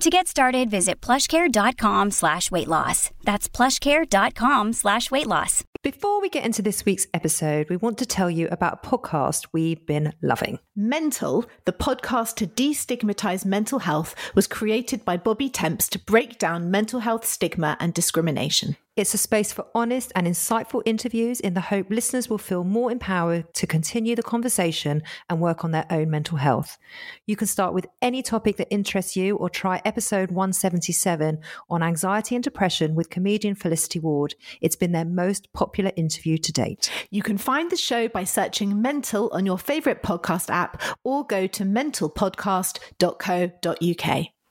To get started, visit plushcare.com slash weight loss. That's plushcare.com slash weight loss. Before we get into this week's episode, we want to tell you about a podcast we've been loving. Mental, the podcast to destigmatize mental health, was created by Bobby Temps to break down mental health stigma and discrimination. It's a space for honest and insightful interviews in the hope listeners will feel more empowered to continue the conversation and work on their own mental health. You can start with any topic that interests you or try episode 177 on anxiety and depression with comedian Felicity Ward. It's been their most popular interview to date. You can find the show by searching Mental on your favorite podcast app or go to mentalpodcast.co.uk.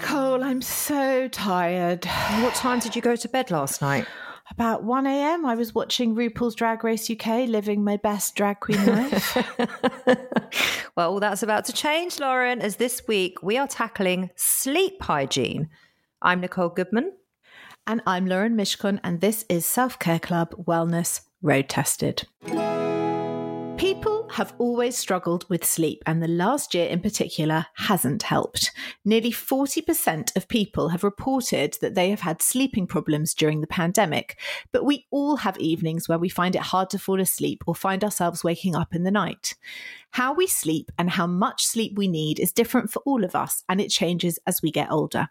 Nicole, I'm so tired. What time did you go to bed last night? About 1 a.m., I was watching RuPaul's Drag Race UK, living my best drag queen life. well, all that's about to change, Lauren, as this week we are tackling sleep hygiene. I'm Nicole Goodman. And I'm Lauren Mishcon, and this is Self Care Club Wellness Road Tested. People have always struggled with sleep, and the last year in particular hasn't helped. Nearly 40% of people have reported that they have had sleeping problems during the pandemic, but we all have evenings where we find it hard to fall asleep or find ourselves waking up in the night. How we sleep and how much sleep we need is different for all of us, and it changes as we get older.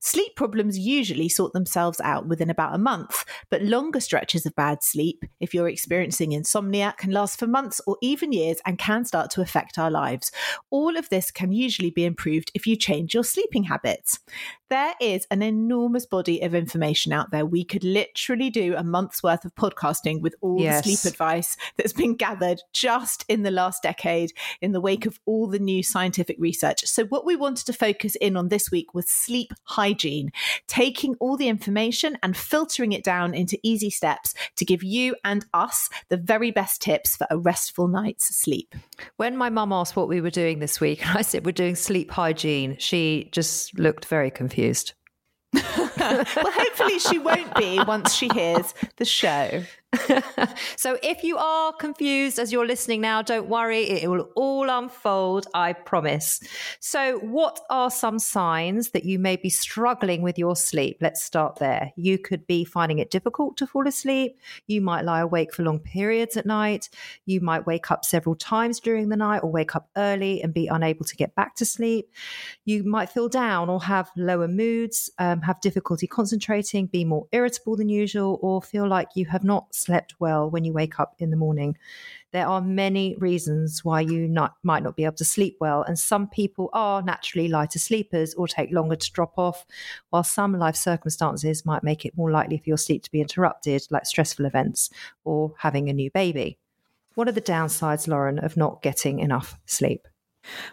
Sleep problems usually sort themselves out within about a month, but longer stretches of bad sleep, if you're experiencing insomnia, can last for months or even years and can start to affect our lives. All of this can usually be improved if you change your sleeping habits. There is an enormous body of information out there. We could literally do a month's worth of podcasting with all yes. the sleep advice that's been gathered just in the last decade in the wake of all the new scientific research. So, what we wanted to focus in on this week was sleep hygiene, taking all the information and filtering it down into easy steps to give you and us the very best tips for a restful night's sleep. When my mum asked what we were doing this week, and I said we're doing sleep hygiene, she just looked very confused. well, hopefully she won't be once she hears the show. so if you are confused as you're listening now, don't worry, it will all unfold, I promise. So, what are some signs that you may be struggling with your sleep? Let's start there. You could be finding it difficult to fall asleep. You might lie awake for long periods at night. You might wake up several times during the night or wake up early and be unable to get back to sleep. You might feel down or have lower moods, um, have difficulty concentrating, be more irritable than usual, or feel like you have not slept well when you wake up in the morning. There are many reasons why you not, might not be able to sleep well, and some people are naturally lighter sleepers or take longer to drop off, while some life circumstances might make it more likely for your sleep to be interrupted, like stressful events or having a new baby. What are the downsides, Lauren, of not getting enough sleep?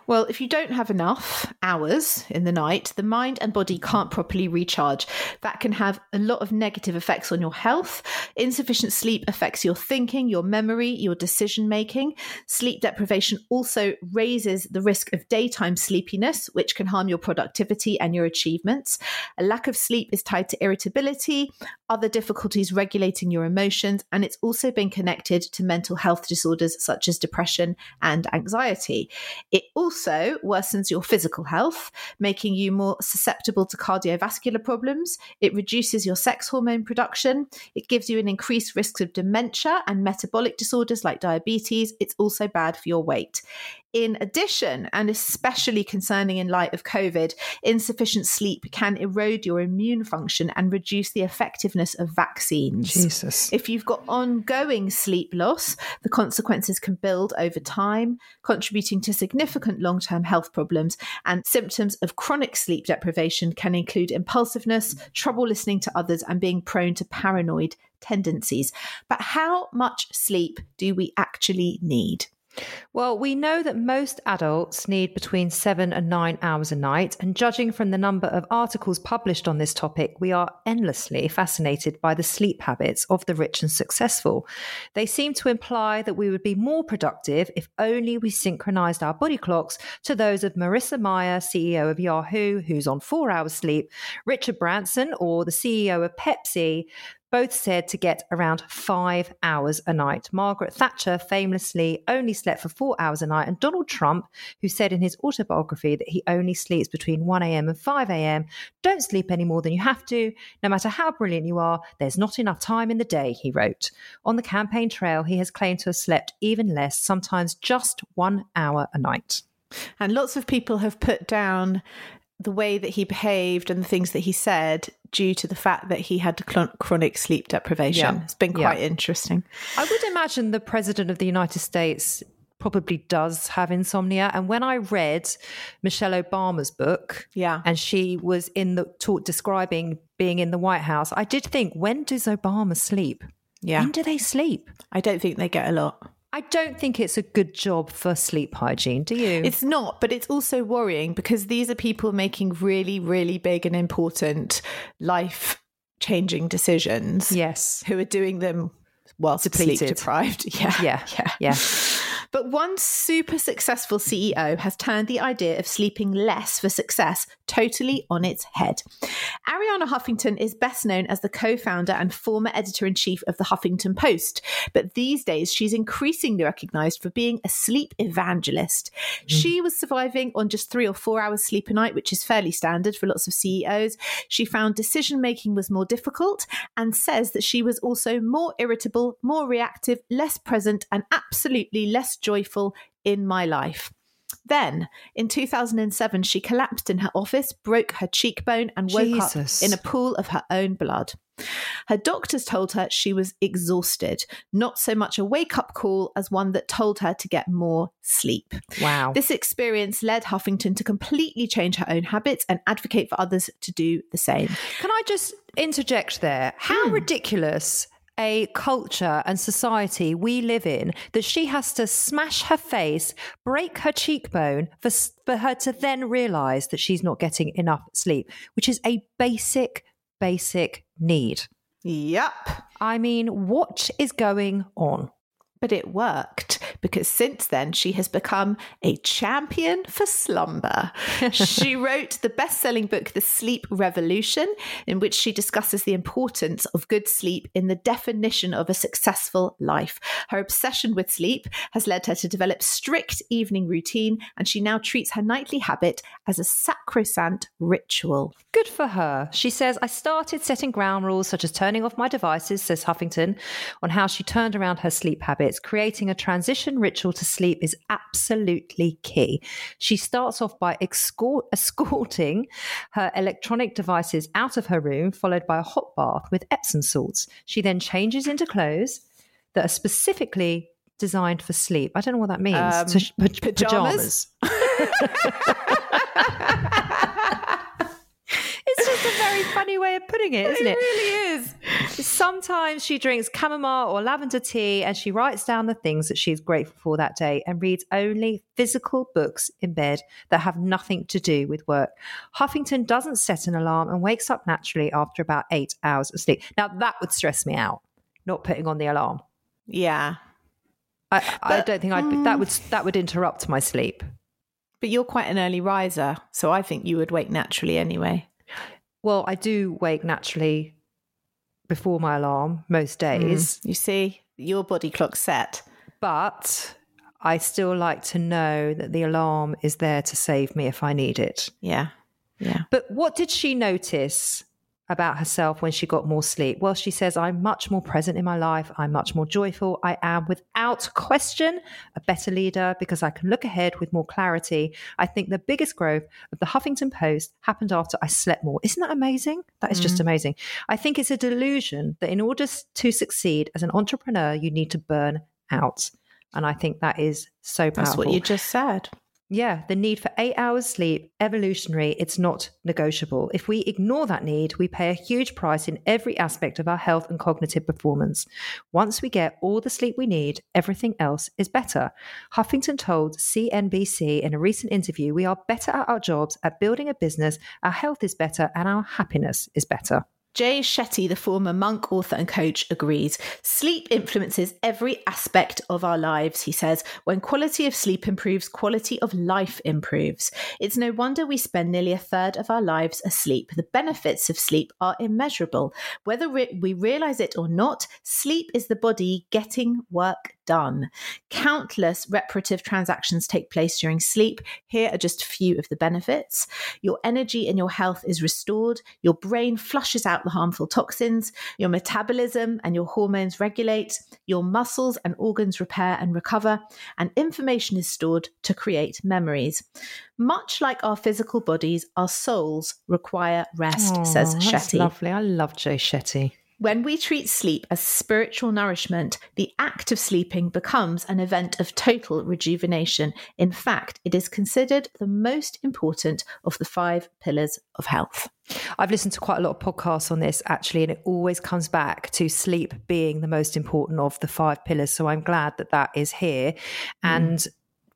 Well, if you don't have enough hours in the night, the mind and body can't properly recharge. That can have a lot of negative effects on your health. Insufficient sleep affects your thinking, your memory, your decision making. Sleep deprivation also raises the risk of daytime sleepiness, which can harm your productivity and your achievements. A lack of sleep is tied to irritability, other difficulties regulating your emotions, and it's also been connected to mental health disorders such as depression and anxiety. It also worsens your physical health, making you more susceptible to cardiovascular problems. It reduces your sex hormone production. It gives you an increased risk of dementia and metabolic disorders like diabetes. It's also bad for your weight. In addition, and especially concerning in light of COVID, insufficient sleep can erode your immune function and reduce the effectiveness of vaccines. Jesus. If you've got ongoing sleep loss, the consequences can build over time, contributing to significant long term health problems. And symptoms of chronic sleep deprivation can include impulsiveness, trouble listening to others, and being prone to paranoid tendencies. But how much sleep do we actually need? Well, we know that most adults need between seven and nine hours a night, and judging from the number of articles published on this topic, we are endlessly fascinated by the sleep habits of the rich and successful. They seem to imply that we would be more productive if only we synchronized our body clocks to those of Marissa Mayer, CEO of Yahoo, who's on four hours sleep, Richard Branson, or the CEO of Pepsi, both said to get around five hours a night. Margaret Thatcher famously only slept for four hours a night, and Donald Trump, who said in his autobiography that he only sleeps between 1 a.m. and 5 a.m., don't sleep any more than you have to. No matter how brilliant you are, there's not enough time in the day, he wrote. On the campaign trail, he has claimed to have slept even less, sometimes just one hour a night. And lots of people have put down the way that he behaved and the things that he said due to the fact that he had chronic sleep deprivation. Yeah. It's been quite yeah. interesting. I would imagine the president of the United States probably does have insomnia and when i read michelle obama's book yeah and she was in the talk describing being in the white house i did think when does obama sleep yeah when do they sleep i don't think they get a lot I don't think it's a good job for sleep hygiene, do you? It's not, but it's also worrying because these are people making really, really big and important life changing decisions. Yes. Who are doing them whilst Depleted. sleep deprived. Yeah. Yeah. Yeah. yeah. But one super successful CEO has turned the idea of sleeping less for success totally on its head. Arianna Huffington is best known as the co founder and former editor in chief of the Huffington Post, but these days she's increasingly recognized for being a sleep evangelist. Mm. She was surviving on just three or four hours sleep a night, which is fairly standard for lots of CEOs. She found decision making was more difficult and says that she was also more irritable, more reactive, less present, and absolutely less joyful in my life. Then, in 2007, she collapsed in her office, broke her cheekbone, and woke Jesus. up in a pool of her own blood. Her doctors told her she was exhausted, not so much a wake up call as one that told her to get more sleep. Wow. This experience led Huffington to completely change her own habits and advocate for others to do the same. Can I just interject there? How hmm. ridiculous a culture and society we live in that she has to smash her face, break her cheekbone for, for her to then realize that she's not getting enough sleep, which is a basic, basic need. Yep. I mean, what is going on? But it worked because since then she has become a champion for slumber. she wrote the best selling book, The Sleep Revolution, in which she discusses the importance of good sleep in the definition of a successful life. Her obsession with sleep has led her to develop strict evening routine, and she now treats her nightly habit as a sacrosanct ritual. Good for her. She says, I started setting ground rules such as turning off my devices, says Huffington, on how she turned around her sleep habits. Creating a transition ritual to sleep is absolutely key. She starts off by escort- escorting her electronic devices out of her room, followed by a hot bath with Epsom salts. She then changes into clothes that are specifically designed for sleep. I don't know what that means. Um, so, pajamas. it's just a very very funny way of putting it, isn't it? It really is. Sometimes she drinks chamomile or lavender tea and she writes down the things that she's grateful for that day and reads only physical books in bed that have nothing to do with work. Huffington doesn't set an alarm and wakes up naturally after about eight hours of sleep. Now, that would stress me out, not putting on the alarm. Yeah. I, I don't think I'd, that would mm. that would interrupt my sleep. But you're quite an early riser, so I think you would wake naturally anyway. Well, I do wake naturally before my alarm most hmm. days, You see, your body clock's set. but I still like to know that the alarm is there to save me if I need it. Yeah. Yeah. But what did she notice about herself when she got more sleep? Well, she says, I'm much more present in my life. I'm much more joyful. I am, without question, a better leader because I can look ahead with more clarity. I think the biggest growth of the Huffington Post happened after I slept more. Isn't that amazing? That is just mm. amazing. I think it's a delusion that in order to succeed as an entrepreneur, you need to burn out. And I think that is so powerful. That's what you just said. Yeah, the need for eight hours sleep, evolutionary, it's not negotiable. If we ignore that need, we pay a huge price in every aspect of our health and cognitive performance. Once we get all the sleep we need, everything else is better. Huffington told CNBC in a recent interview we are better at our jobs, at building a business, our health is better, and our happiness is better. Jay Shetty, the former monk, author, and coach, agrees. Sleep influences every aspect of our lives, he says. When quality of sleep improves, quality of life improves. It's no wonder we spend nearly a third of our lives asleep. The benefits of sleep are immeasurable. Whether we realize it or not, sleep is the body getting work done. Countless reparative transactions take place during sleep. Here are just a few of the benefits. Your energy and your health is restored. Your brain flushes out the harmful toxins. Your metabolism and your hormones regulate. Your muscles and organs repair and recover. And information is stored to create memories. Much like our physical bodies, our souls require rest, says Shetty. lovely. I love Jay Shetty. When we treat sleep as spiritual nourishment, the act of sleeping becomes an event of total rejuvenation. In fact, it is considered the most important of the five pillars of health. I've listened to quite a lot of podcasts on this actually, and it always comes back to sleep being the most important of the five pillars. So I'm glad that that is here. Mm. And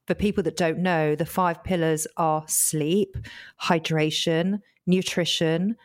for people that don't know, the five pillars are sleep, hydration, nutrition,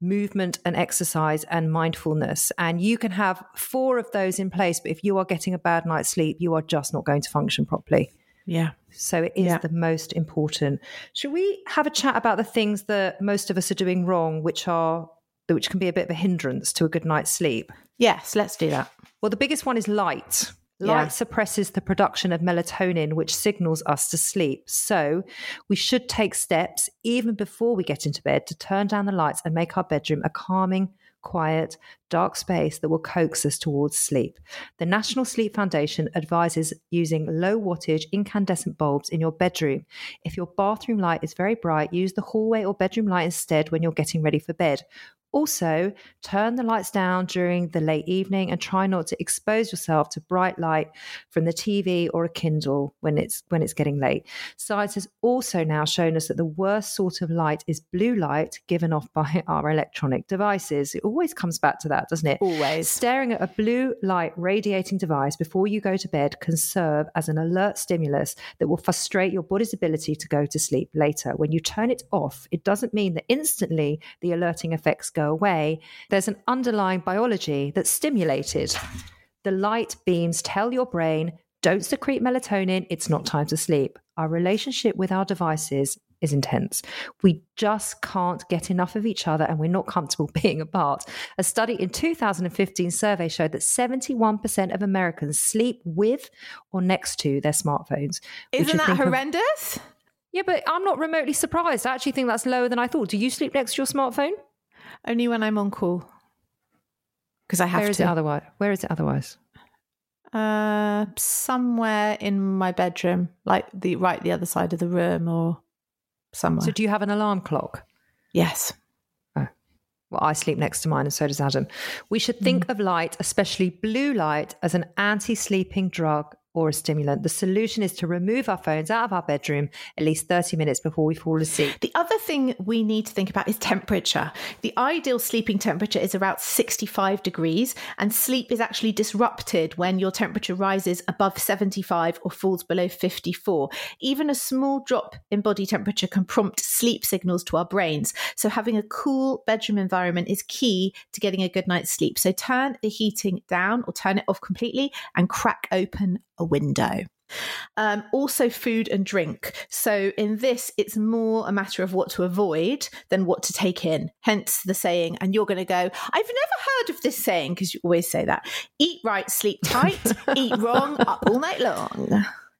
movement and exercise, and mindfulness. And you can have four of those in place, but if you are getting a bad night's sleep, you are just not going to function properly. Yeah. So it is Yeah. the most important. Should we have a chat about the things that most of us are doing wrong, which are which can be a bit of a hindrance to a good night's sleep? Yes, let's do that. Well, the biggest one is light. Light Yeah. suppresses the production of melatonin, which signals us to sleep. So we should take steps even before we get into bed to turn down the lights and make our bedroom a calming, quiet, dark space that will coax us towards sleep. The National Sleep Foundation advises using low wattage incandescent bulbs in your bedroom. If your bathroom light is very bright, use the hallway or bedroom light instead when you're getting ready for bed. Also, turn the lights down during the late evening and try not to expose yourself to bright light from the TV or a Kindle when it's when it's getting late. Science has also now shown us that the worst sort of light is blue light given off by our electronic devices. It always comes back to that, doesn't it? Always. Staring at a blue light radiating device before you go to bed can serve as an alert stimulus that will frustrate your body's ability to go to sleep later. When you turn it off, it doesn't mean that instantly the alerting effects go away. There's an underlying biology that's stimulated. The light beams tell your brain, don't secrete melatonin, it's not time to sleep. Our relationship with our devices is intense. We just can't get enough of each other and we're not comfortable being apart. A study in 2015 survey showed that 71% of Americans sleep with or next to their smartphones. Isn't that think of- horrendous? yeah, but I'm not remotely surprised. I actually think that's lower than I thought. Do you sleep next to your smartphone? Only when I'm on call. Because I have Where is to. it otherwise? Where is it otherwise? Uh, somewhere in my bedroom, like the right the other side of the room, or somewhere. So do you have an alarm clock? yes. Oh. Well, I sleep next to mine, and so does Adam. We should think of light, especially blue light, as an anti sleeping drug or a stimulant. The solution is to remove our phones out of our bedroom at least 30 minutes before we fall asleep. The other thing we need to think about is temperature. The ideal sleeping temperature is about 65 degrees, and sleep is actually disrupted when your temperature rises above 75 or falls below 54. Even a small drop in body temperature can prompt sleep signals to our brains. So, having a cool bedroom environment is key to getting a good night's sleep. So, turn the heating down or turn it off completely and crack open a window. Um, also, food and drink. So, in this, it's more a matter of what to avoid than what to take in. Hence the saying, and you're going to go, I've never heard of this saying because you always say that eat right, sleep tight, eat wrong, up all night long.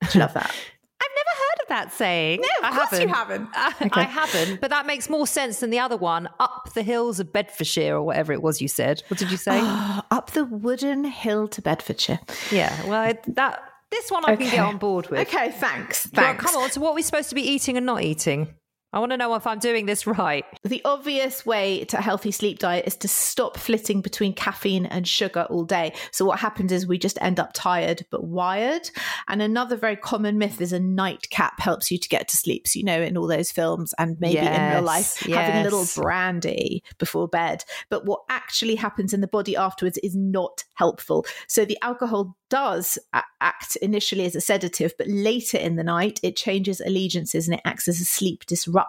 I love that. I've never heard of that saying. No, of I course you haven't. haven't. I haven't, but that makes more sense than the other one, up the hills of Bedfordshire or whatever it was you said. What did you say? Oh, up the wooden hill to Bedfordshire. yeah, well, it, that this one I can get on board with. Okay, thanks. Well, come on. So, what are we supposed to be eating and not eating? I want to know if I'm doing this right. The obvious way to a healthy sleep diet is to stop flitting between caffeine and sugar all day. So, what happens is we just end up tired but wired. And another very common myth is a nightcap helps you to get to sleep. So, you know, in all those films and maybe in real Yes, life, having a little brandy before bed. But what actually happens in the body afterwards is not helpful. So, the alcohol does act initially as a sedative, but later in the night, it changes allegiances and it acts as a sleep disruptor.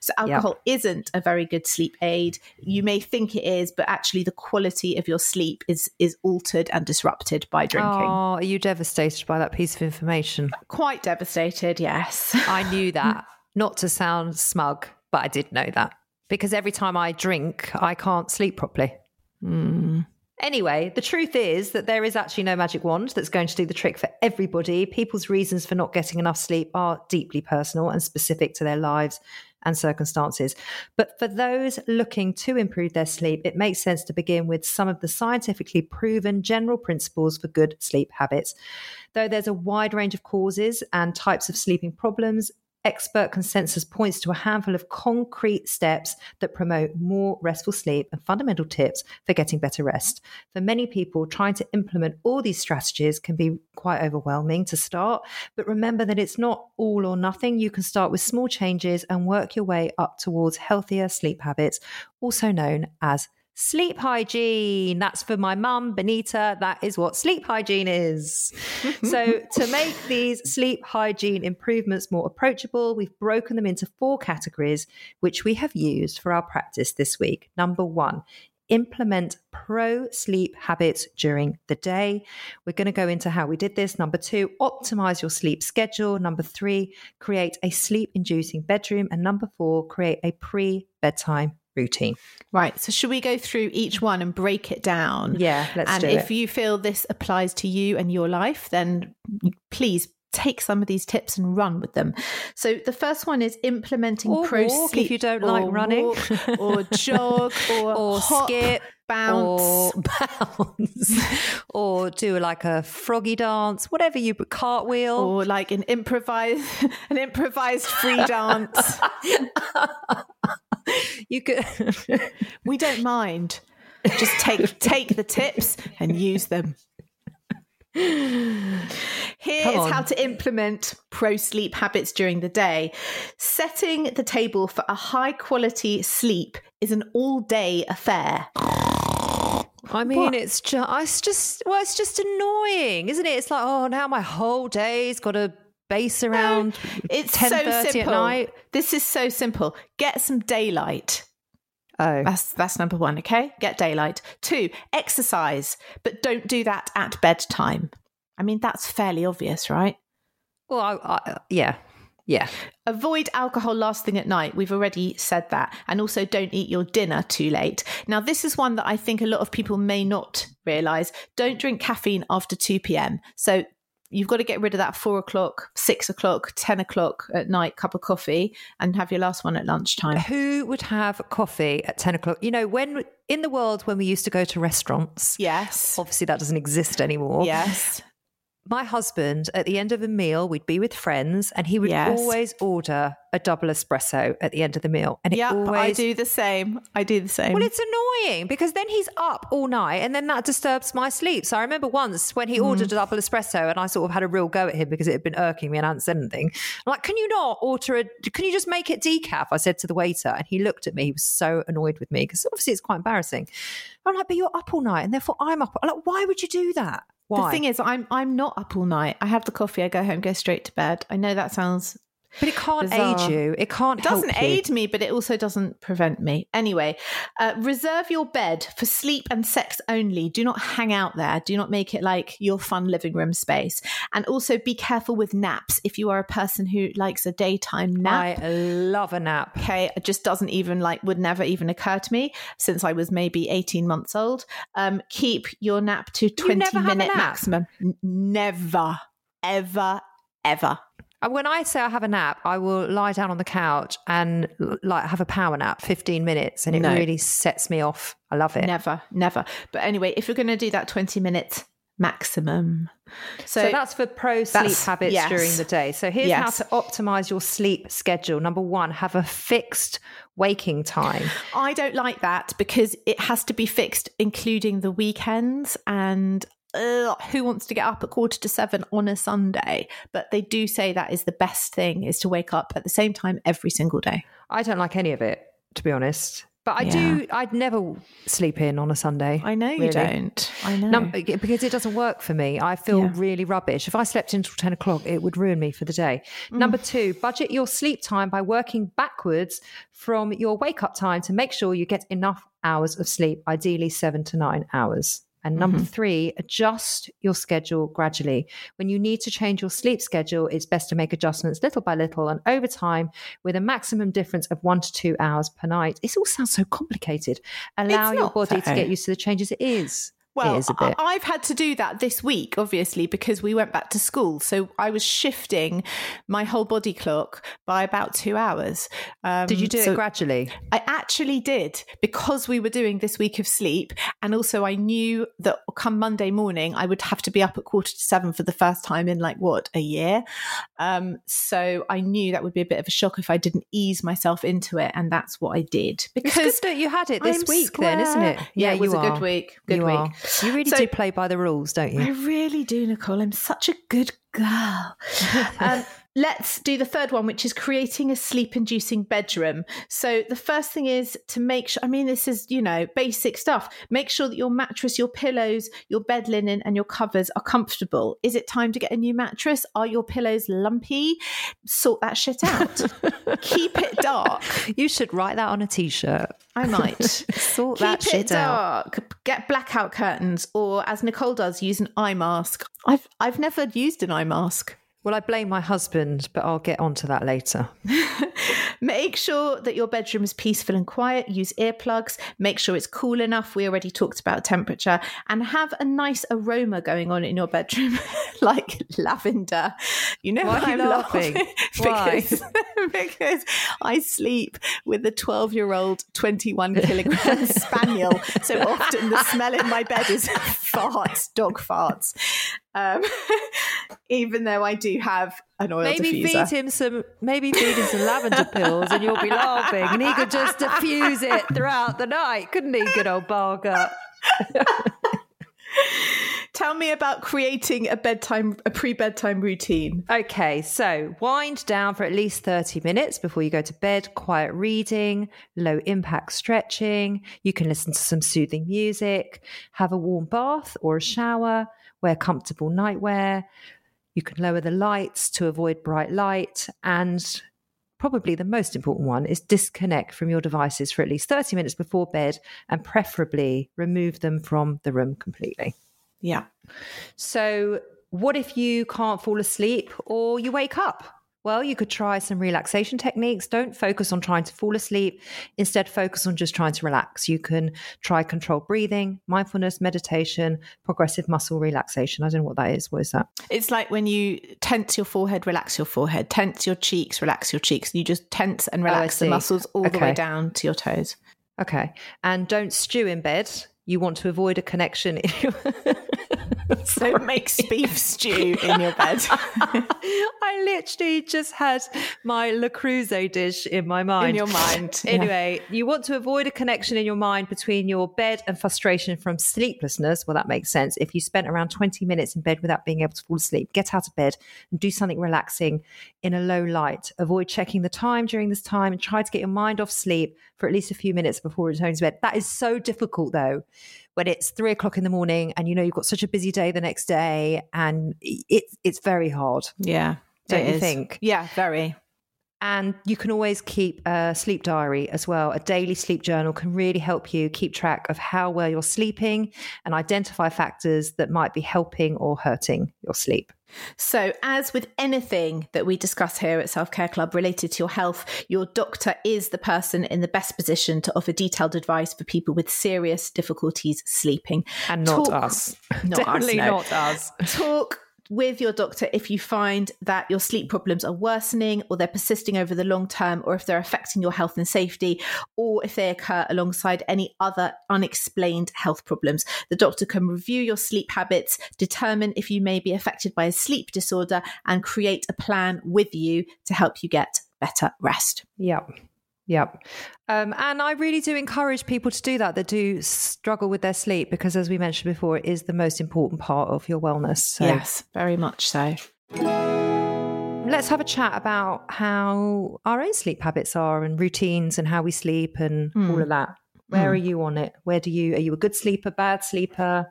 So, alcohol isn't a very good sleep aid. You may think it is, but actually, the quality of your sleep is is altered and disrupted by drinking. Oh, are you devastated by that piece of information? Quite devastated, yes. I knew that. Not to sound smug, but I did know that because every time I drink, I can't sleep properly. Hmm. Anyway, the truth is that there is actually no magic wand that's going to do the trick for everybody. People's reasons for not getting enough sleep are deeply personal and specific to their lives and circumstances. But for those looking to improve their sleep, it makes sense to begin with some of the scientifically proven general principles for good sleep habits. Though there's a wide range of causes and types of sleeping problems, expert consensus points to a handful of concrete steps that promote more restful sleep and fundamental tips for getting better rest. For many people, trying to implement all these strategies can be quite overwhelming to start, but remember that it's not all or nothing. You can start with small changes and work your way up towards healthier sleep habits, also known as Sleep hygiene. That's for my mum, Benita. That is what sleep hygiene is. so, to make these sleep hygiene improvements more approachable, we've broken them into four categories, which we have used for our practice this week. Number one, implement pro sleep habits during the day. We're going to go into how we did this. Number two, optimize your sleep schedule. Number three, create a sleep inducing bedroom. And number four, create a pre bedtime routine. Right. So, should we go through each one and break it down? Yeah, let's and do if it. you feel this applies to you and your life, then please take some of these tips and run with them. So, the first one is implementing Or pro walk if you don't like running. walk, or jog, or, or hop, skip bounce. or bounce or do like a froggy dance whatever you cartwheel or like an improvised an improvised free dance. you could We don't mind. Just take take the tips and use them. Here is how to implement pro sleep habits during the day. Setting the table for a high quality sleep is an all day affair. I mean, What? it's just, it's just, well, it's just annoying, isn't it? It's like, oh, now my whole day's got to base around It's ten so thirty simple. at night. This is so simple. Get some daylight. Oh, That's that's number one. Okay, get daylight. Two, exercise, but don't do that at bedtime. I mean, that's fairly obvious, right? well, I, I, yeah, yeah. Avoid alcohol last thing at night. We've already said that. And also don't eat your dinner too late. Now, this is one that I think a lot of people may not realize. Don't drink caffeine after 2 p.m. So you've got to get rid of that four o'clock, six o'clock, 10 o'clock at night cup of coffee and have your last one at lunchtime. Who would have coffee at ten o'clock? You know, when in the world when we used to go to restaurants, Yes. obviously that doesn't exist anymore. Yes. My husband at the end of a meal we'd be with friends and he would Yes. always order a double espresso at the end of the meal. And it Yeah, always I do the same. I do the same. well, it's annoying because then he's up all night and then that disturbs my sleep. So I remember once when he ordered mm. a double espresso and I sort of had a real go at him because it had been irking me and I hadn't said anything. I'm like, can you not order a, can you just make it decaf? I said to the waiter and he looked at me. He was so annoyed with me because obviously it's quite embarrassing. I'm like, but you're up all night and therefore I'm up. I'm like, why would you do that? Why? The thing is, I'm I'm not up all night. I have the coffee. I go home, go straight to bed. I know that sounds but it can't bizarre. aid you. It can't It doesn't aid me, but it also doesn't prevent me. Anyway, uh, reserve your bed for sleep and sex only. Do not hang out there. Do not make it like your fun living room space. And also be careful with naps if you are a person who likes a daytime nap. I love a nap. Okay, it just doesn't even like would never even occur to me since I was maybe 18 months old. Um, keep your nap to 20 never have a minute maximum. N- never, ever, ever. When I say I have a nap, I will lie down on the couch and like have a power nap, 15 minutes, and it No. really sets me off. I love it. Never, never. But anyway, if you're going to do that 20 minutes maximum. So, So, that's for pro sleep habits yes. during the day. So here's Yes. how to optimize your sleep schedule. Number one, have a fixed waking time. I don't like that because it has to be fixed, including the weekends. And who wants to get up at quarter to seven on a Sunday? But they do say that is the best thing is to wake up at the same time every single day. I don't like any of it, to be honest. But I Yeah. do, I'd never sleep in on a Sunday. I know you don't. I know. Num- because it doesn't work for me. I feel Yeah. really rubbish. If I slept until 10 o'clock, it would ruin me for the day. Mm. Number two, budget your sleep time by working backwards from your wake up time to make sure you get enough hours of sleep, ideally seven to nine hours. And number Mm-hmm. three, adjust your schedule gradually. When you need to change your sleep schedule, it's best to make adjustments little by little and over time with a maximum difference of one to two hours per night. It all sounds so complicated. Allow your body to get used to the changes. It is. Well, it is a bit. I- I've had to do that this week, obviously, because we went back to school. So I was shifting my whole body clock by about two hours. Um, Did you do so it gradually? I actually did because we were doing this week of sleep. And also, I knew that come Monday morning, I would have to be up at quarter to seven for the first time in like what, a year. Um, so I knew that would be a bit of a shock if I didn't ease myself into it. And that's what I did. It's Because good that you had it this I'm week, then, isn't it? square. Yeah, it was a good week. Good you week. are. You really So- do play by the rules, don't you? I really do, Nicole. I'm such a good girl. um, let's do the third one, which is creating a sleep inducing bedroom. So, the first thing is to make sure, I mean, this is, you know, basic stuff. Make sure that your mattress, your pillows, your bed linen, and your covers are comfortable. Is it time to get a new mattress? Are your pillows lumpy? Sort that shit out. Keep it dark. You should write that on a t-shirt. I might. Sort Keep that it shit out. dark. Get blackout curtains, or as Nicole does, use an eye mask. I've I've never used an eye mask. Well, I blame my husband, but I'll get onto that later. Make sure that your bedroom is peaceful and quiet. Use earplugs. Make sure it's cool enough. We already talked about temperature. And have a nice aroma going on in your bedroom, like lavender. You know Why why I'm laughing? Why? because, because I sleep with a 12 year old, 21 kilogram spaniel. So often the smell in my bed is farts, dog farts. Um, even though I do have an oil Maybe diffuser. feed him some. Maybe feed him some lavender pills, and you'll be laughing, and he could just diffuse it throughout the night, couldn't he? Good old Barger. Tell me about creating a bedtime, a pre-bedtime routine. Okay, so wind down for at least 30 minutes before you go to bed. Quiet reading, low impact stretching. You can listen to some soothing music, have a warm bath or a shower, wear comfortable nightwear. You can lower the lights to avoid bright light. And probably the most important one is disconnect from your devices for at least 30 minutes before bed and preferably remove them from the room completely. Yeah. So, what if you can't fall asleep or you wake up? Well, you could try some relaxation techniques. Don't focus on trying to fall asleep. Instead, focus on just trying to relax. You can try controlled breathing, mindfulness, meditation, progressive muscle relaxation. I don't know what that is. What is that? It's like when you tense your forehead, relax your forehead, tense your cheeks, relax your cheeks. You just tense and relax the muscles all the way down to your toes. Okay. And don't stew in bed. You want to avoid a connection. so makes beef stew in your bed. I literally just had my Le Creuset dish in my mind. In your mind. yeah. Anyway, you want to avoid a connection in your mind between your bed and frustration from sleeplessness. Well, that makes sense. If you spent around 20 minutes in bed without being able to fall asleep, get out of bed and do something relaxing in a low light. Avoid checking the time during this time and try to get your mind off sleep for at least a few minutes before returning to bed. That is so difficult, though, when it's three o'clock in the morning and you know you've got such a busy day the next day, and it's it's very hard. Yeah. Don't you is. think? Yeah, very. And you can always keep a sleep diary as well. A daily sleep journal can really help you keep track of how well you're sleeping and identify factors that might be helping or hurting your sleep. So, as with anything that we discuss here at Self Care Club related to your health, your doctor is the person in the best position to offer detailed advice for people with serious difficulties sleeping. And not Talk- us. Not us, Definitely no. not us. Talk with your doctor if you find that your sleep problems are worsening or they're persisting over the long term or if they're affecting your health and safety or if they occur alongside any other unexplained health problems. The doctor can review your sleep habits, determine if you may be affected by a sleep disorder and create a plan with you to help you get better rest. Yep. Yep. Um, and I really do encourage people to do that that do struggle with their sleep because, as we mentioned before, it is the most important part of your wellness. So Yes, very much so. let's have a chat about how our own sleep habits are and routines and how we sleep and all of that. Where are you on it? Where do you, are you a good sleeper, bad sleeper?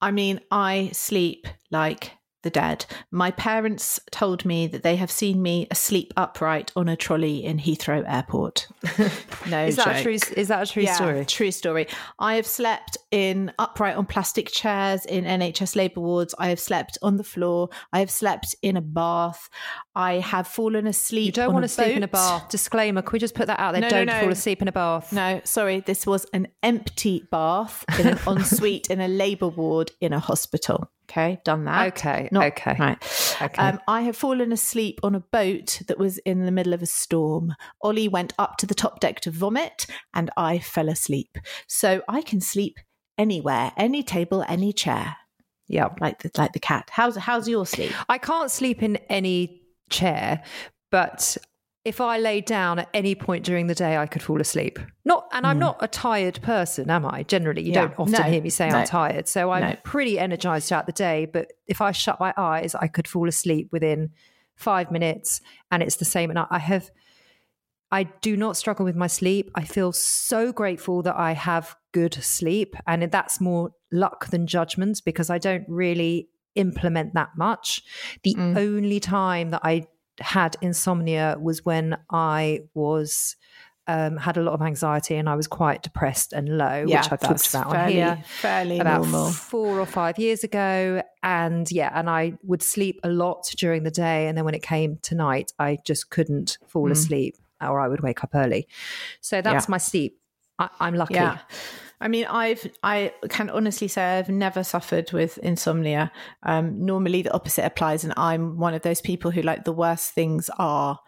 I mean, I sleep like the dead. My parents told me that they have seen me asleep upright on a trolley in Heathrow Airport. No Is that a joke. true, is that a true yeah, story? True story. I have slept in upright on plastic chairs in NHS labour wards. I have slept on the floor. I have slept in a bath. I have fallen asleep. You don't on want to sleep in a bath. Disclaimer, could we just put that out there? No, no, don't no. fall asleep in a bath. No, sorry. This was an empty bath in an ensuite in a labour ward in a hospital. Okay, done that. Okay, Not- okay. Right. Okay. Um, I have fallen asleep on a boat that was in the middle of a storm. Ollie went up to the top deck to vomit, and I fell asleep. So I can sleep anywhere, any table, any chair, Yeah. like the, like the cat. How's how's your sleep? I can't sleep in any chair, but if I lay down at any point during the day, I could fall asleep. Not, and I'm not a tired person, am I? Generally, you. Yeah. don't often No. hear me say No. I'm tired, so I'm No. pretty energized throughout the day. But if I shut my eyes, I could fall asleep within five minutes, and it's the same. And I I have, I do not struggle with my sleep. I feel so grateful that I have good sleep, and that's more luck than judgment because I don't really implement that much. The Mm. only time that I had insomnia was when I was um, had a lot of anxiety and I was quite depressed and low, which I've talked about on fairly, here fairly about normal. four or five years ago. And yeah, and I would sleep a lot during the day. And then when it came to night, I just couldn't fall asleep or I would wake up early. So that's Mm. Yeah. my sleep. I, I'm lucky. Yeah. I mean, I've I can honestly say I've never suffered with insomnia. Um, normally, the opposite applies, and I'm one of those people who like the worse things are,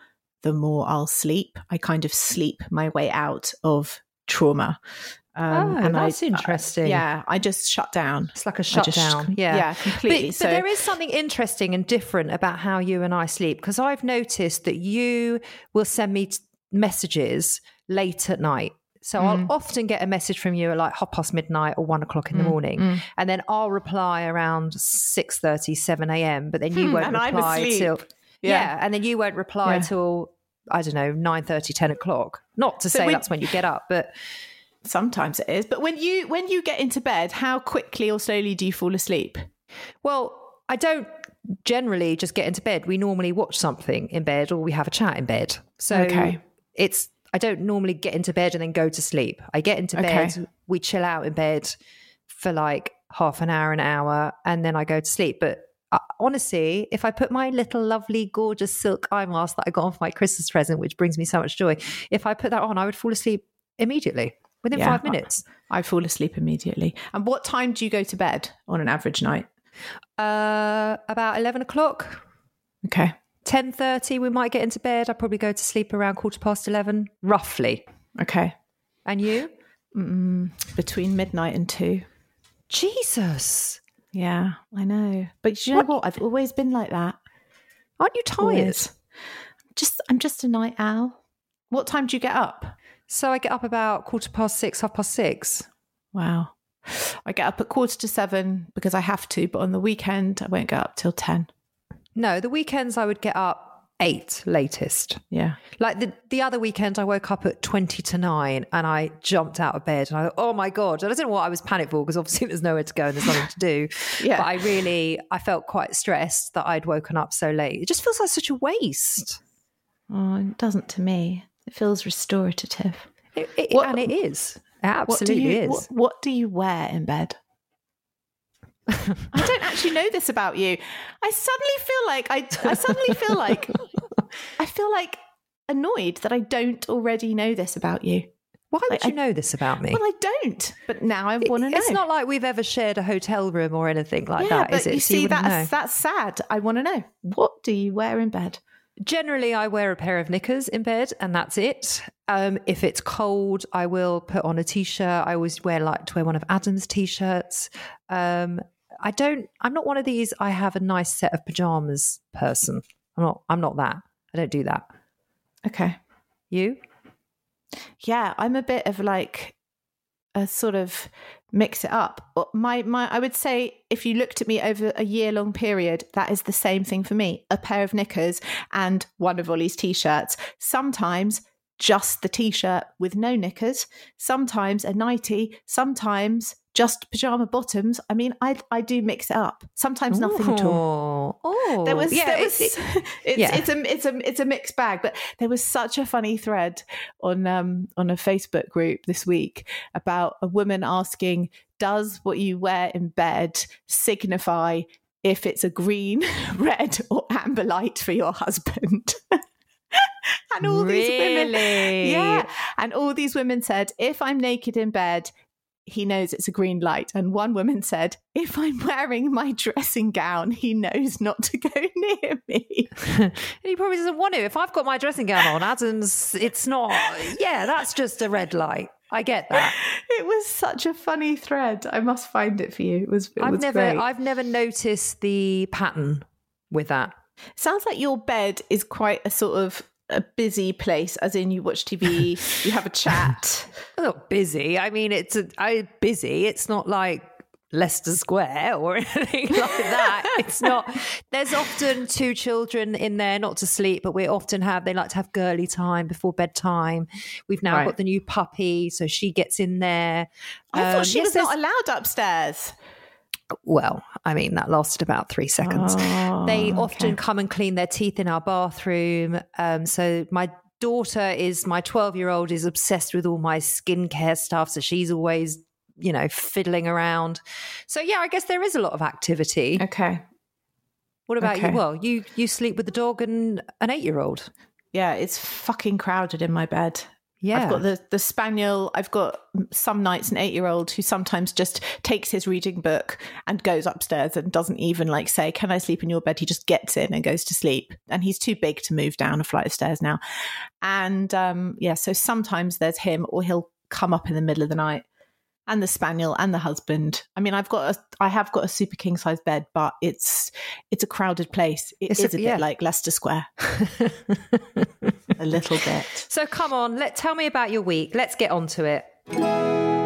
the more I'll sleep. I kind of sleep my way out of trauma. Um, Oh, that's I, interesting. yeah, I just shut down. It's like a I just- shutdown. yeah. yeah, completely. But, so but there is something interesting and different about how you and I sleep because I've noticed that you will send me t- messages late at night. So Mm. I'll often get a message from you at like half past midnight or one o'clock Mm, in the morning, and then I'll reply around 6.30, 7 a.m. But then you Hmm, won't reply till yeah. Yeah. and then you won't reply Yeah. till I don't know 9.30, 10 o'clock. Not to So say when- that's when you get up, but sometimes it is. But when you when you get into bed, how quickly or slowly do you fall asleep? Well, I don't generally just get into bed. We normally watch something in bed or we have a chat in bed. So Okay. it's I don't normally get into bed and then go to sleep. I get into Okay. bed, we chill out in bed for like half an hour, an hour, and then I go to sleep. But uh, honestly, if I put my little lovely, gorgeous silk eye mask that I got on for my Christmas present, which brings me so much joy, if I put that on, I would fall asleep immediately within Yeah. five minutes. I fall asleep immediately. And what time do you go to bed on an average night? Uh, about 11 o'clock. Okay. 10.30 we might get into bed i probably go to sleep around quarter past 11 roughly Okay. and you Between midnight and two. jesus Yeah, I know. But you know what? what? I've always been like that. Aren't you tired? Always. Just I'm just a night owl. What time do you get up? So I get up about quarter past six, half past six. Wow. I get up at quarter to seven because I have to, but on the weekend I won't get up till ten. No, the weekends I would get up eight latest. Yeah. Like the, the other weekend, I woke up at 20 to nine and I jumped out of bed and I thought, oh my God. I don't know what I was panicked for because obviously there's nowhere to go and there's nothing to do. yeah. But I really, I felt quite stressed that I'd woken up so late. It just feels like such a waste. Oh, it doesn't to me. It feels restorative. It, it, what, and it is. It absolutely what you, is. What, what do you wear in bed? I don't actually know this about you. I suddenly feel like I, I suddenly feel like I feel like annoyed that I don't already know this about you. Why would like, you know this about me? Well, I don't, but now I want to know. It's not like we've ever shared a hotel room or anything like yeah, that, but is it? You see, you that's that's sad. I want to know what do you wear in bed? Generally, I wear a pair of knickers in bed, and that's it. Um, if it's cold, I will put on a t-shirt. I always wear like to wear one of Adam's t-shirts. Um, I don't. I'm not one of these. I have a nice set of pajamas person. I'm not. I'm not that. I don't do that. Okay. You? Yeah, I'm a bit of like a sort of mix it up. Uh, my my I would say if you looked at me over a year long period, that is the same thing for me. A pair of knickers and one of Ollie's t-shirts. Sometimes just the t-shirt with no knickers, sometimes a nightie, sometimes just pajama bottoms. I mean, I I do mix it up. Sometimes nothing at all. Oh, there was, yeah, there was, it, it's, yeah. it's a it's a it's a mixed bag. But there was such a funny thread on um on a Facebook group this week about a woman asking, "Does what you wear in bed signify if it's a green, red, or amber light for your husband?" and all really? these women, yeah, and all these women said, "If I'm naked in bed." he knows it's a green light. And one woman said, If I'm wearing my dressing gown, he knows not to go near me. and he probably doesn't want to. If I've got my dressing gown on, Adam's, it's not, yeah, that's just a red light. I get that. It was such a funny thread. I must find it for you. It was. It I've was never, great. I've never noticed the pattern with that. Sounds like your bed is quite a sort of a busy place, as in you watch TV, you have a chat. not busy. I mean, it's a, I busy. It's not like Leicester Square or anything like that. it's not. There's often two children in there, not to sleep, but we often have. They like to have girly time before bedtime. We've now right. got the new puppy, so she gets in there. I um, thought she yes, was not allowed upstairs. Well, I mean, that lasted about three seconds. Oh, they often okay. come and clean their teeth in our bathroom. Um, so my daughter is my 12 year old is obsessed with all my skincare stuff. So she's always, you know, fiddling around. So yeah, I guess there is a lot of activity. Okay. What about okay. you? Well, you you sleep with the dog and an eight year old. Yeah, it's fucking crowded in my bed. Yeah. I've got the, the spaniel. I've got some nights an eight year old who sometimes just takes his reading book and goes upstairs and doesn't even like say, Can I sleep in your bed? He just gets in and goes to sleep. And he's too big to move down a flight of stairs now. And um, yeah, so sometimes there's him or he'll come up in the middle of the night and the spaniel and the husband. I mean, I've got a, I have got a super king size bed, but it's it's a crowded place. It it's is a, a bit yeah. like Leicester Square, a little bit. So come on, let tell me about your week. Let's get on to it.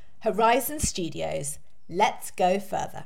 Horizon Studios. Let's go further.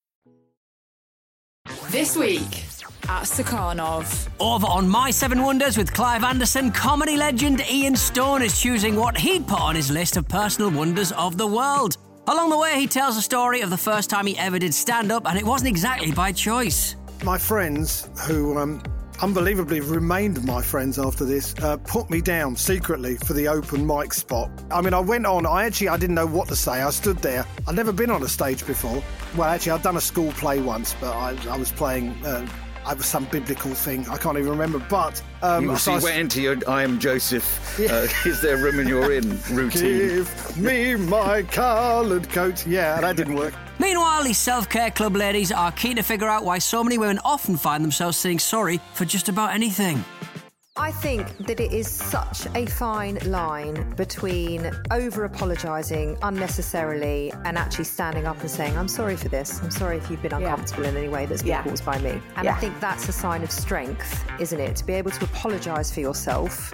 This week at Stakhanov. Over on My Seven Wonders with Clive Anderson, comedy legend Ian Stone is choosing what he'd put on his list of personal wonders of the world. Along the way, he tells a story of the first time he ever did stand up, and it wasn't exactly by choice. My friends, who um, unbelievably remained my friends after this, uh, put me down secretly for the open mic spot. I mean, I went on. I actually I didn't know what to say. I stood there. I'd never been on a stage before. Well, actually, I'd done a school play once, but I, I was playing. Uh, I was some biblical thing. I can't even remember. But um, you, so you went into your "I am Joseph." Yeah. Uh, is there room in your inn routine? Give me my coloured coat. Yeah, that didn't work. Meanwhile, these self care club ladies are keen to figure out why so many women often find themselves saying sorry for just about anything. I think that it is such a fine line between over apologising unnecessarily and actually standing up and saying, I'm sorry for this. I'm sorry if you've been uncomfortable yeah. in any way that's been yeah. caused by me. And yeah. I think that's a sign of strength, isn't it? To be able to apologise for yourself,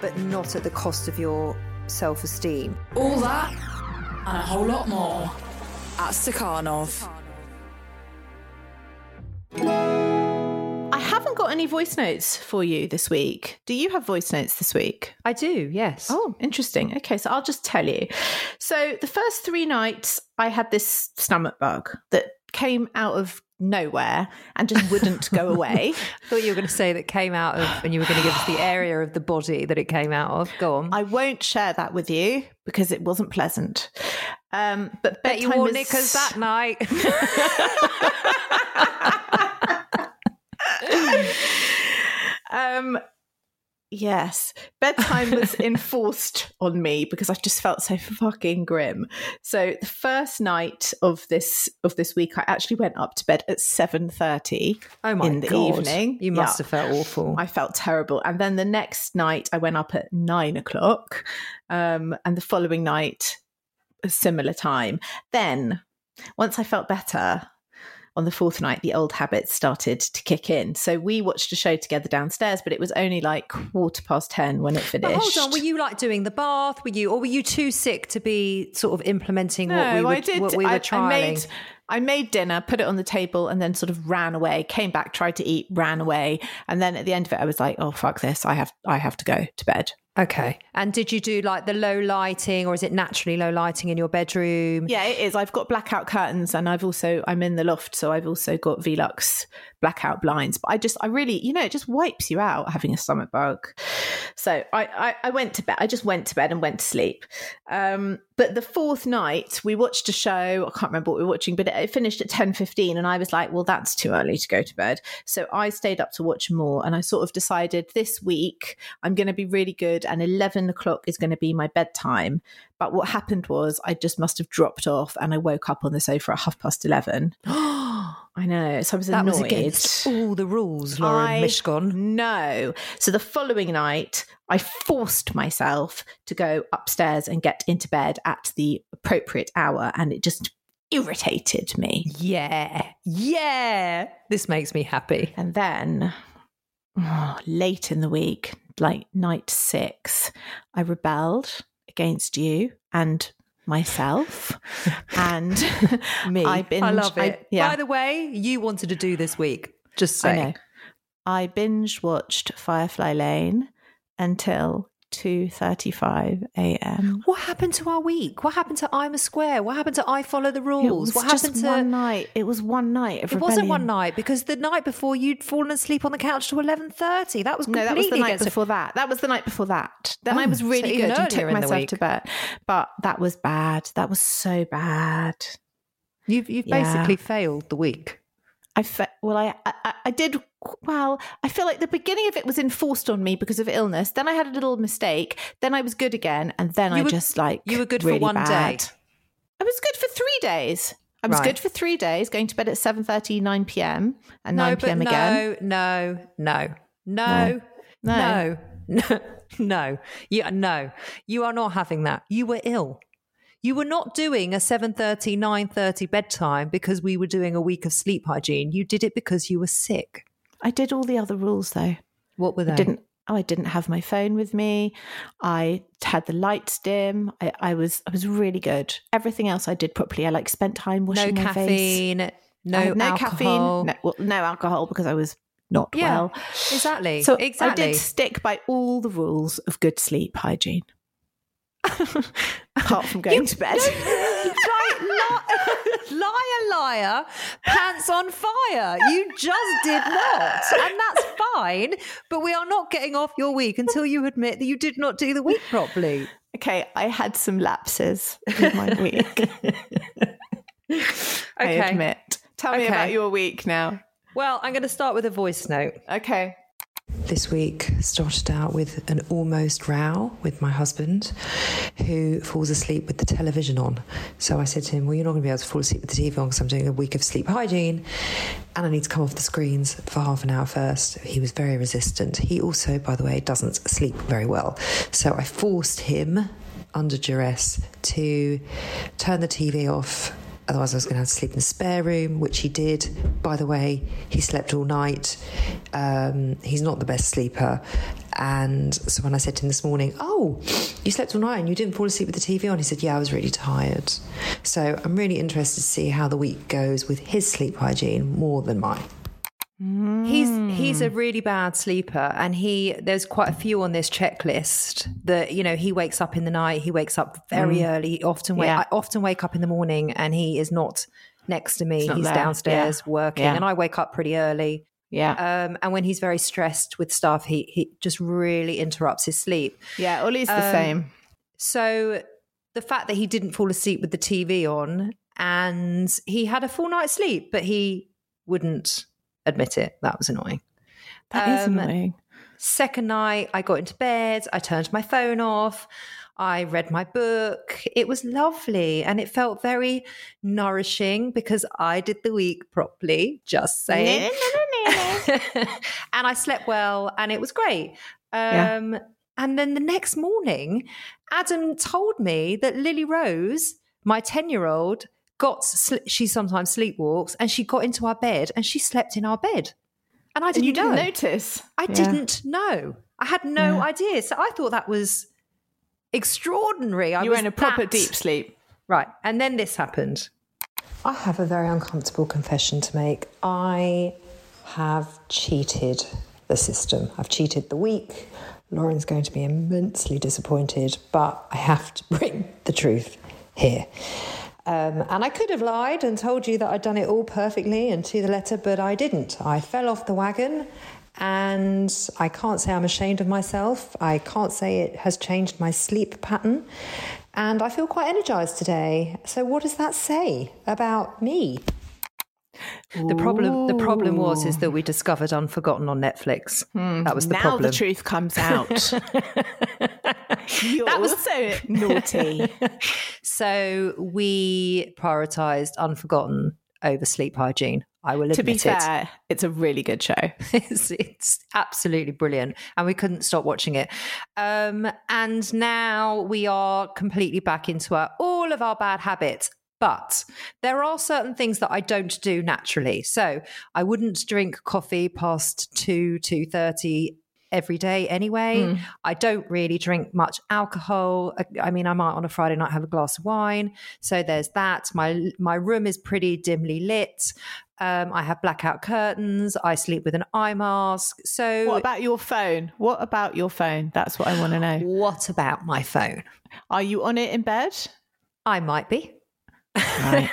but not at the cost of your self esteem. All that and a whole lot more at Stakhanov. I haven't got any voice notes for you this week. Do you have voice notes this week? I do, yes. Oh, interesting. Okay, so I'll just tell you. So the first three nights, I had this stomach bug that came out of nowhere and just wouldn't go away. I thought you were going to say that came out of, and you were going to give us the area of the body that it came out of. Go on. I won't share that with you because it wasn't pleasant. Um, but bet you wore was... knickers that night. um, yes, bedtime was enforced on me because I just felt so fucking grim. So the first night of this of this week, I actually went up to bed at seven thirty. Oh my in the God. evening. You must yeah. have felt awful. I felt terrible. And then the next night, I went up at nine o'clock, um, and the following night, a similar time. Then, once I felt better, on the fourth night, the old habits started to kick in. So we watched a show together downstairs, but it was only like quarter past 10 when it finished. But hold on, were you like doing the bath? Were you, or were you too sick to be sort of implementing no, what we were, I did, what we were I, trying? I made, I made dinner, put it on the table, and then sort of ran away. Came back, tried to eat, ran away, and then at the end of it, I was like, "Oh fuck this! I have, I have to go to bed." Okay. And did you do like the low lighting or is it naturally low lighting in your bedroom? Yeah, it is. I've got blackout curtains and I've also I'm in the loft, so I've also got Velux blackout blinds. But I just I really, you know, it just wipes you out having a stomach bug. So I I, I went to bed. I just went to bed and went to sleep. Um but the fourth night we watched a show. I can't remember what we were watching, but it, finished at ten fifteen, and I was like, well, that's too early to go to bed. So I stayed up to watch more and I sort of decided this week I'm gonna be really good and 11 o'clock is going to be my bedtime. But what happened was I just must have dropped off and I woke up on the sofa at half past 11. I know. So I was that annoyed. was against all the rules, Lauren I Mishcon. No. So the following night, I forced myself to go upstairs and get into bed at the appropriate hour, and it just irritated me. Yeah. Yeah. This makes me happy. And then oh, late in the week, like night six, I rebelled against you and myself and me. I, binge, I love it. I, yeah. By the way, you wanted to do this week. Just say. I, I binge watched Firefly Lane until 2.35 a.m. What happened to our week? What happened to I'm a Square? What happened to I Follow the It Rules? was What just happened to one night. It was one night. It wasn't one night because the night before you'd fallen asleep on the couch to eleven thirty. That was No, that was the night before that. That was the night before that. Then I Oh, was really even good earlier took myself to bed. But that was bad. That was so bad. You've you've Yeah. basically failed the week. I fe- well, I, I I did well. I feel like the beginning of it was enforced on me because of illness. Then I had a little mistake. Then I was good again, and then You I were- just like you were good for one bad. day. I was good for three days. I was Right. good for three days, going to bed at 7.30, 9 p.m. and no, 9 but p.m. no, again. no, no, no, No. no, no, no. You, no, you are not having that. You were ill. You were not doing a 7.30, 9.30 bedtime because we were doing a week of sleep hygiene. You did it because you were sick. I did all the other rules though. What were they? I didn't. Oh, I didn't have my phone with me. I had the lights dim. I, I was I was really good. Everything else I did properly. I like spent time no washing my face. caffeine, no, I no alcohol. caffeine. No, well, no alcohol because I was not Yeah, well. exactly. So exactly. I did stick by all the rules of good sleep hygiene. Apart from going to bed. right, li- liar, liar, pants on fire. You just did not. And that's fine. But we are not getting off your week until you admit that you did not do the week properly. okay, I had some lapses in my week. I admit. Tell me Okay. about your week now. Well, I'm going to start with a voice note. Okay. This week started out with an almost row with my husband who falls asleep with the television on. So I said to him, Well, you're not going to be able to fall asleep with the TV on because I'm doing a week of sleep hygiene and I need to come off the screens for half an hour first. He was very resistant. He also, by the way, doesn't sleep very well. So I forced him under duress to turn the TV off Otherwise, I was going to have to sleep in the spare room, which he did. By the way, he slept all night. Um, he's not the best sleeper. And so when I said to him this morning, Oh, you slept all night and you didn't fall asleep with the TV on, he said, Yeah, I was really tired. So I'm really interested to see how the week goes with his sleep hygiene more than mine. He's he's a really bad sleeper, and he there's quite a few on this checklist that you know he wakes up in the night, he wakes up very early. Often wake, Yeah. I often wake up in the morning, and he is not next to me. He's there. downstairs Yeah. working, Yeah. and I wake up pretty early. Yeah. Um, and when he's very stressed with stuff, he he just really interrupts his sleep. yeah, Ollie's the Um, same. So the fact that he didn't fall asleep with the TV on and he had a full night's sleep, but he wouldn't admit it, that was annoying. That is um, annoying. Second night, I got into bed, I turned my phone off, I read my book. It was lovely and it felt very nourishing because I did the week properly, just saying. and I slept well and it was great. Yeah. Um, And then the next morning, Adam told me that Lily Rose, my 10 year old, got, sl- she sometimes sleepwalks and she got into our bed and she slept in our bed. And I didn't you didn't know. notice. I Yeah. didn't know. I had no Yeah. idea. So I thought that was extraordinary. I You were was in a proper that- deep sleep. Right. And then this happened. I have a very uncomfortable confession to make. I have cheated the system. I've cheated the week. Lauren's going to be immensely disappointed, but I have to bring the truth here. Um, and I could have lied and told you that I'd done it all perfectly and to the letter, but I didn't. I fell off the wagon and I can't say I'm ashamed of myself. I can't say it has changed my sleep pattern. And I feel quite energized today. So, what does that say about me? The problem the problem was is that we discovered Unforgotten on Netflix. That was the now problem. Now the truth comes out. You're That was- so naughty. So we prioritized Unforgotten over sleep hygiene. I will admit to be it. fair, it's a really good show. it's, it's absolutely brilliant and we couldn't stop watching it um, and now we are completely back into our, all of our bad habits but there are certain things that I don't do naturally. So I wouldn't drink coffee past 2 2:30 every day anyway. I don't really drink much alcohol. I, I mean I might on a Friday night have a glass of wine. So there's that. My my room is pretty dimly lit. Um, I have blackout curtains. I sleep with an eye mask. So, What about your phone? What about your phone? That's what I want to know. what about my phone? Are you on it in bed? I might be. Right.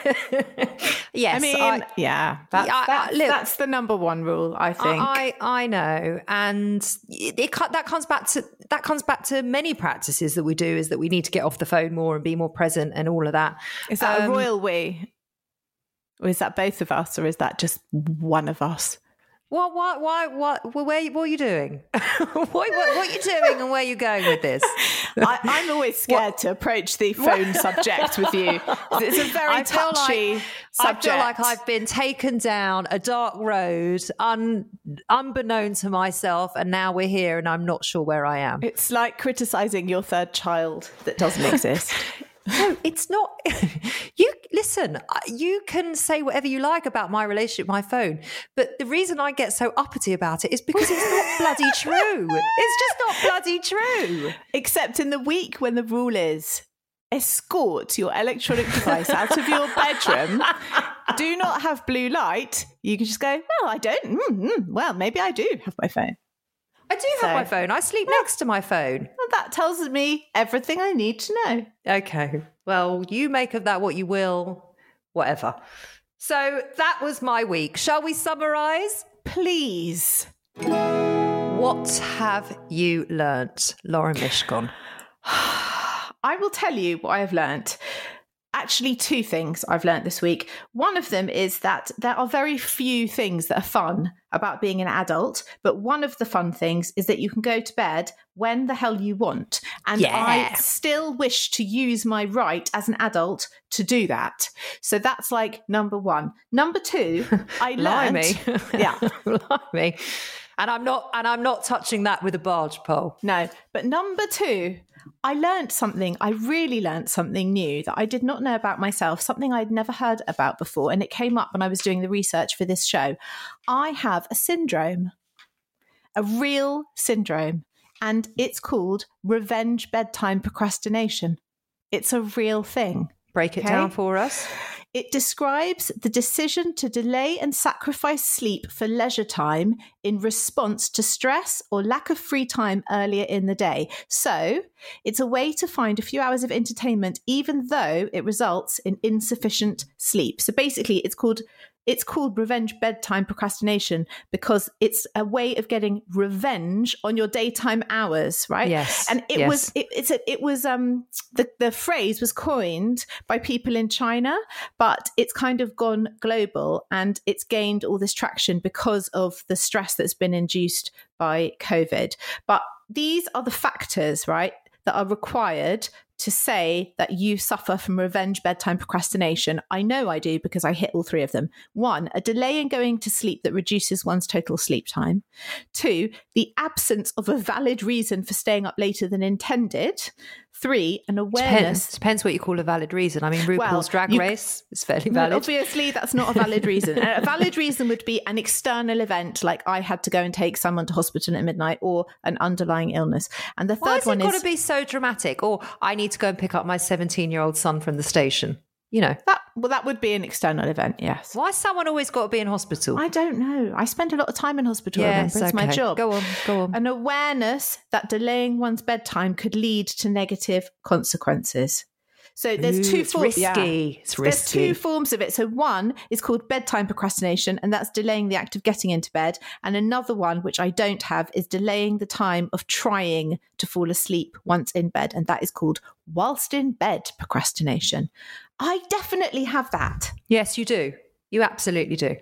yes, I mean, I- yeah, that's, I- that's, look- that's the number one rule, I think. I, I know, and it, it that comes back to that comes back to many practices that we do is that we need to get off the phone more and be more present and all of that. is that a Um, royal we? Or is that both of us, or is that just one of us? What what why what where what are you doing? what, what what are you doing and where are you going with this? I, I'm always scared to approach the phone subject with you. It's a very I touchy like, subject. I feel like I've been taken down a dark road, un, unbeknown to myself, and now we're here, and I'm not sure where I am. It's like criticizing your third child that doesn't exist. No, it's not. you listen. uh, You can say whatever you like about my relationship, my phone, but the reason I get so uppity about it is because it's not bloody true. It's just not bloody true. Except in the week when the rule is escort your electronic device out of your bedroom. Do not have blue light. You can just go, well, I don't. Mm, mm, well, maybe I do have my phone. I do have my phone. I sleep next to my phone. Well, that tells me everything I need to know. Okay. Well, you make of that what you will, whatever. So that was my week. Shall we summarize? Please. What have you learnt, Lauren Mishcon? I will tell you what I have learnt. Actually, two things I've learned this week. One of them is that there are very few things that are fun about being an adult, but one of the fun things is that you can go to bed when the hell you want. And I still wish to use my right as an adult to do that. So that's like number one. Number two, I learned. Yeah. Blimey. And I'm not and I'm not touching that with a barge pole. No, but number two, I learned something. I really learned something new that I did not know about myself, something I'd never heard about before. And it came up when I was doing the research for this show. I have a syndrome, a real syndrome, and it's called revenge bedtime procrastination. It's a real thing. Break it Okay. down for us. It describes the decision to delay and sacrifice sleep for leisure time in response to stress or lack of free time earlier in the day. So, it's a way to find a few hours of entertainment even though it results in insufficient sleep. So basically, it's called it's called revenge bedtime procrastination because it's a way of getting revenge on your daytime hours, right? Yes, And it yes. was it, it's a, it was um the the phrase was coined by people in China, but it's kind of gone global and it's gained all this traction because of the stress that's been induced by COVID. But these are the factors, right, that are required to say that you suffer from revenge bedtime procrastination. I know I do because I hit all three of them. One, a delay in going to sleep that reduces one's total sleep time. Two, the absence of a valid reason for staying up later than intended. Three, an awareness. Depends, depends what you call a valid reason. I mean, RuPaul's Well, Drag you- Race is fairly valid. obviously, that's not a valid reason. a valid reason would be an external event, like I had to go and take someone to hospital at midnight, or an underlying illness. And the Why third one it got to be so dramatic? Or I need to go and pick up my 17 year old son from the station. You know, that. Well, that would be an external event. Yes. why has someone always got to be in hospital? I don't know. I spend a lot of time in hospital. Yes? It's my job. Go on, go on. An awareness that delaying one's bedtime could lead to negative consequences. So there's Ooh, two it's forms. risky. It's There's two forms of it. So one is called bedtime procrastination, and that's delaying the act of getting into bed. And another one, which I don't have, is delaying the time of trying to fall asleep once in bed, and that is called whilst in bed procrastination. I definitely have that. yes, you do. You absolutely do.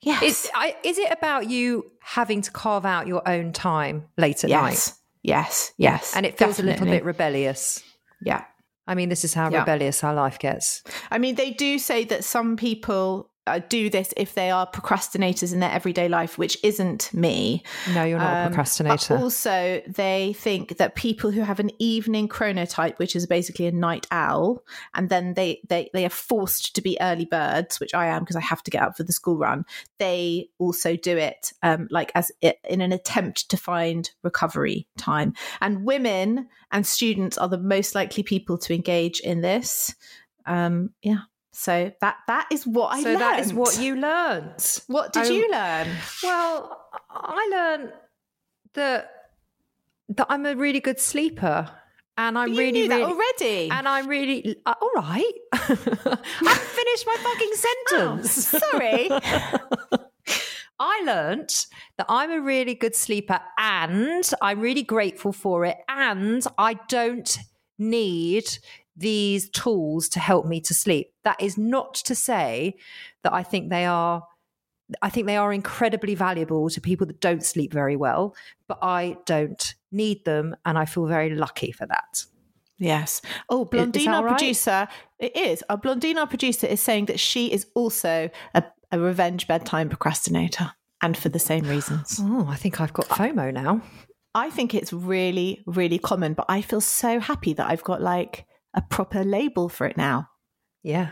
Yes. Is, I, is it about you having to carve out your own time late at night? yes. Yes. Yes. And it feels a little bit rebellious. Yeah. I mean, this is how Yeah. rebellious our life gets. I mean, they do say that some people do this if they are procrastinators in their everyday life, which isn't me. No, you're not a Um, procrastinator. But also, they think that people who have an evening chronotype, which is basically a night owl, and then they they they are forced to be early birds, which I am because I have to get up for the school run. They also do it um, like as in an attempt to find recovery time. And women and students are the most likely people to engage in this. Um, yeah. So that that is what I so learned. that is what you learned. What did Oh, you learn? Well, I learned that that I'm a really good sleeper, and I'm You really, knew that really already. And I'm really uh, all right. I finished my fucking sentence. Oh, sorry. I learnt that I'm a really good sleeper, and I'm really grateful for it. And I don't need these tools to help me to sleep. That is not to say that I think they are. I think they are incredibly valuable to people that don't sleep very well, but I don't need them, and I feel very lucky for that. Yes. Oh, Blondine, our right? producer, it is. Oh, our Blondine, our producer, is saying that she is also a, a revenge bedtime procrastinator, and for the same reasons. Oh, I think I've got FOMO now. I think it's really, really common, but I feel so happy that I've got like a proper label for it now. Yeah.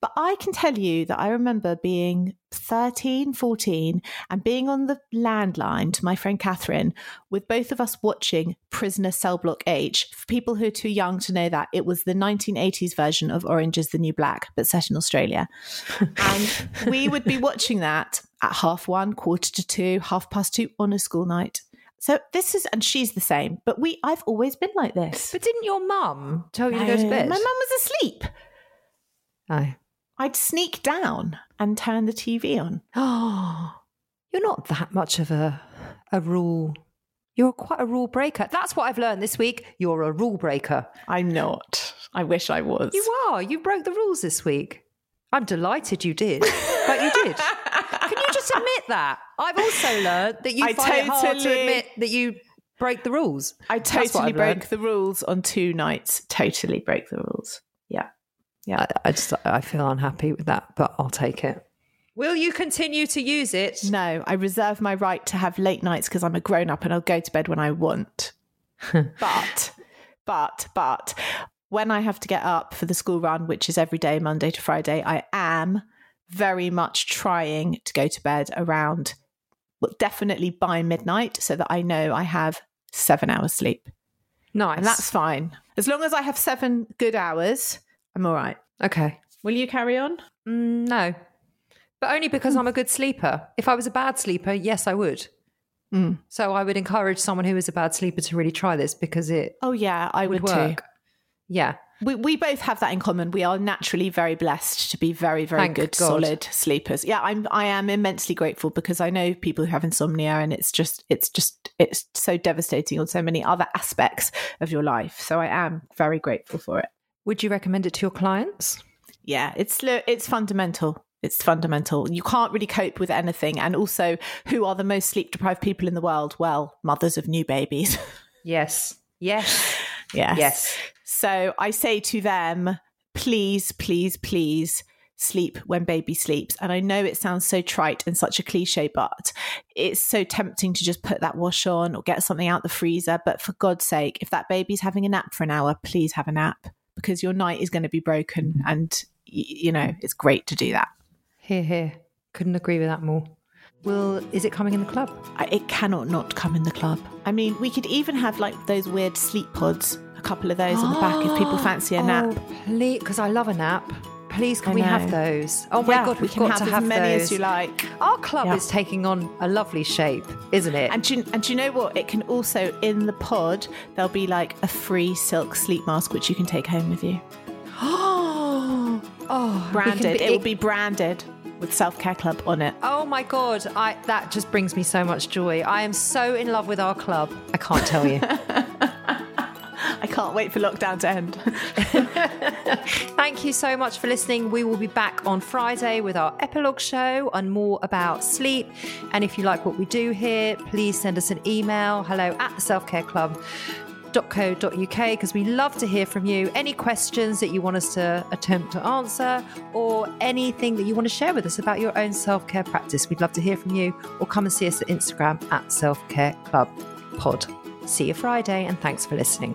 But I can tell you that I remember being 13, 14 and being on the landline to my friend Catherine with both of us watching Prisoner Cell Block H. For people who are too young to know that, it was the 1980s version of Orange is the New Black, but set in Australia. and we would be watching that at half one, quarter to two, half past two on a school night. So this is, and she's the same, but we, I've always been like this. But didn't your mum tell you to go to bed? My mum was asleep. Oh. I'd sneak down and turn the TV on. Oh, you're not that much of a a rule. You're quite a rule breaker. That's what I've learned this week. You're a rule breaker. I'm not. I wish I was. You are. You broke the rules this week. I'm delighted you did, but you did. Can you just admit that? I've also learned that you I find it hard to admit that you break the rules. I totally I've broke learned. the rules on two nights. Totally broke the rules. Yeah. Yeah. I, I just I feel unhappy with that, but I'll take it. Will you continue to use it? No, I reserve my right to have late nights because I'm a grown up and I'll go to bed when I want. but, but, but when I have to get up for the school run, which is every day, Monday to Friday, I am very much trying to go to bed around, well, definitely by midnight so that I know I have seven hours sleep. Nice. And that's fine. As long as I have seven good hours, I'm all right. okay. Will you carry on? Mm, no, but only because I'm a good sleeper. If I was a bad sleeper, yes, I would. Mm. So I would encourage someone who is a bad sleeper to really try this because it Oh, yeah, I would, would too. work. Yeah. We, we both have that in common. We are naturally very blessed to be very, very Thank good, God. solid sleepers. Yeah, I'm. I am immensely grateful because I know people who have insomnia, and it's just, it's just, it's so devastating on so many other aspects of your life. So I am very grateful for it. Would you recommend it to your clients? Yeah, it's it's fundamental. It's fundamental. You can't really cope with anything. And also, who are the most sleep deprived people in the world? Well, mothers of new babies. Yes. Yes. yes. Yes. So I say to them, please, please, please sleep when baby sleeps. And I know it sounds so trite and such a cliche, but it's so tempting to just put that wash on or get something out the freezer. But for God's sake, if that baby's having a nap for an hour, please have a nap because your night is going to be broken. And, you know, it's great to do that. Here, here. Couldn't agree with that more. Well, is it coming in the club? It cannot not come in the club. I mean, we could even have like those weird sleep pods, a couple of those on the back if people ah, fancy a oh, nap. Oh, because I love a nap. Please, can I we have those? Oh my Yeah, god, we we've can got have to as have many those. as you like. Our club Yeah. is taking on a lovely shape, isn't it? And do, you, and do you know what? It can also, in the pod, there'll be like a free silk sleep mask which you can take home with you. oh, oh, Branded. be- it will be branded with Self Care Club on it. Oh my god, I that just brings me so much joy. I am so in love with our club. I can't tell you. I can't wait for lockdown to end. Thank you so much for listening. We will be back on Friday with our epilogue show and more about sleep. And if you like what we do here, please send us an email hello at the selfcare club co.uk because we love to hear from you. Any questions that you want us to attempt to answer, or anything that you want to share with us about your own self care practice, we'd love to hear from you. Or come and see us at Instagram at Self Care Club Pod. See you Friday, and thanks for listening.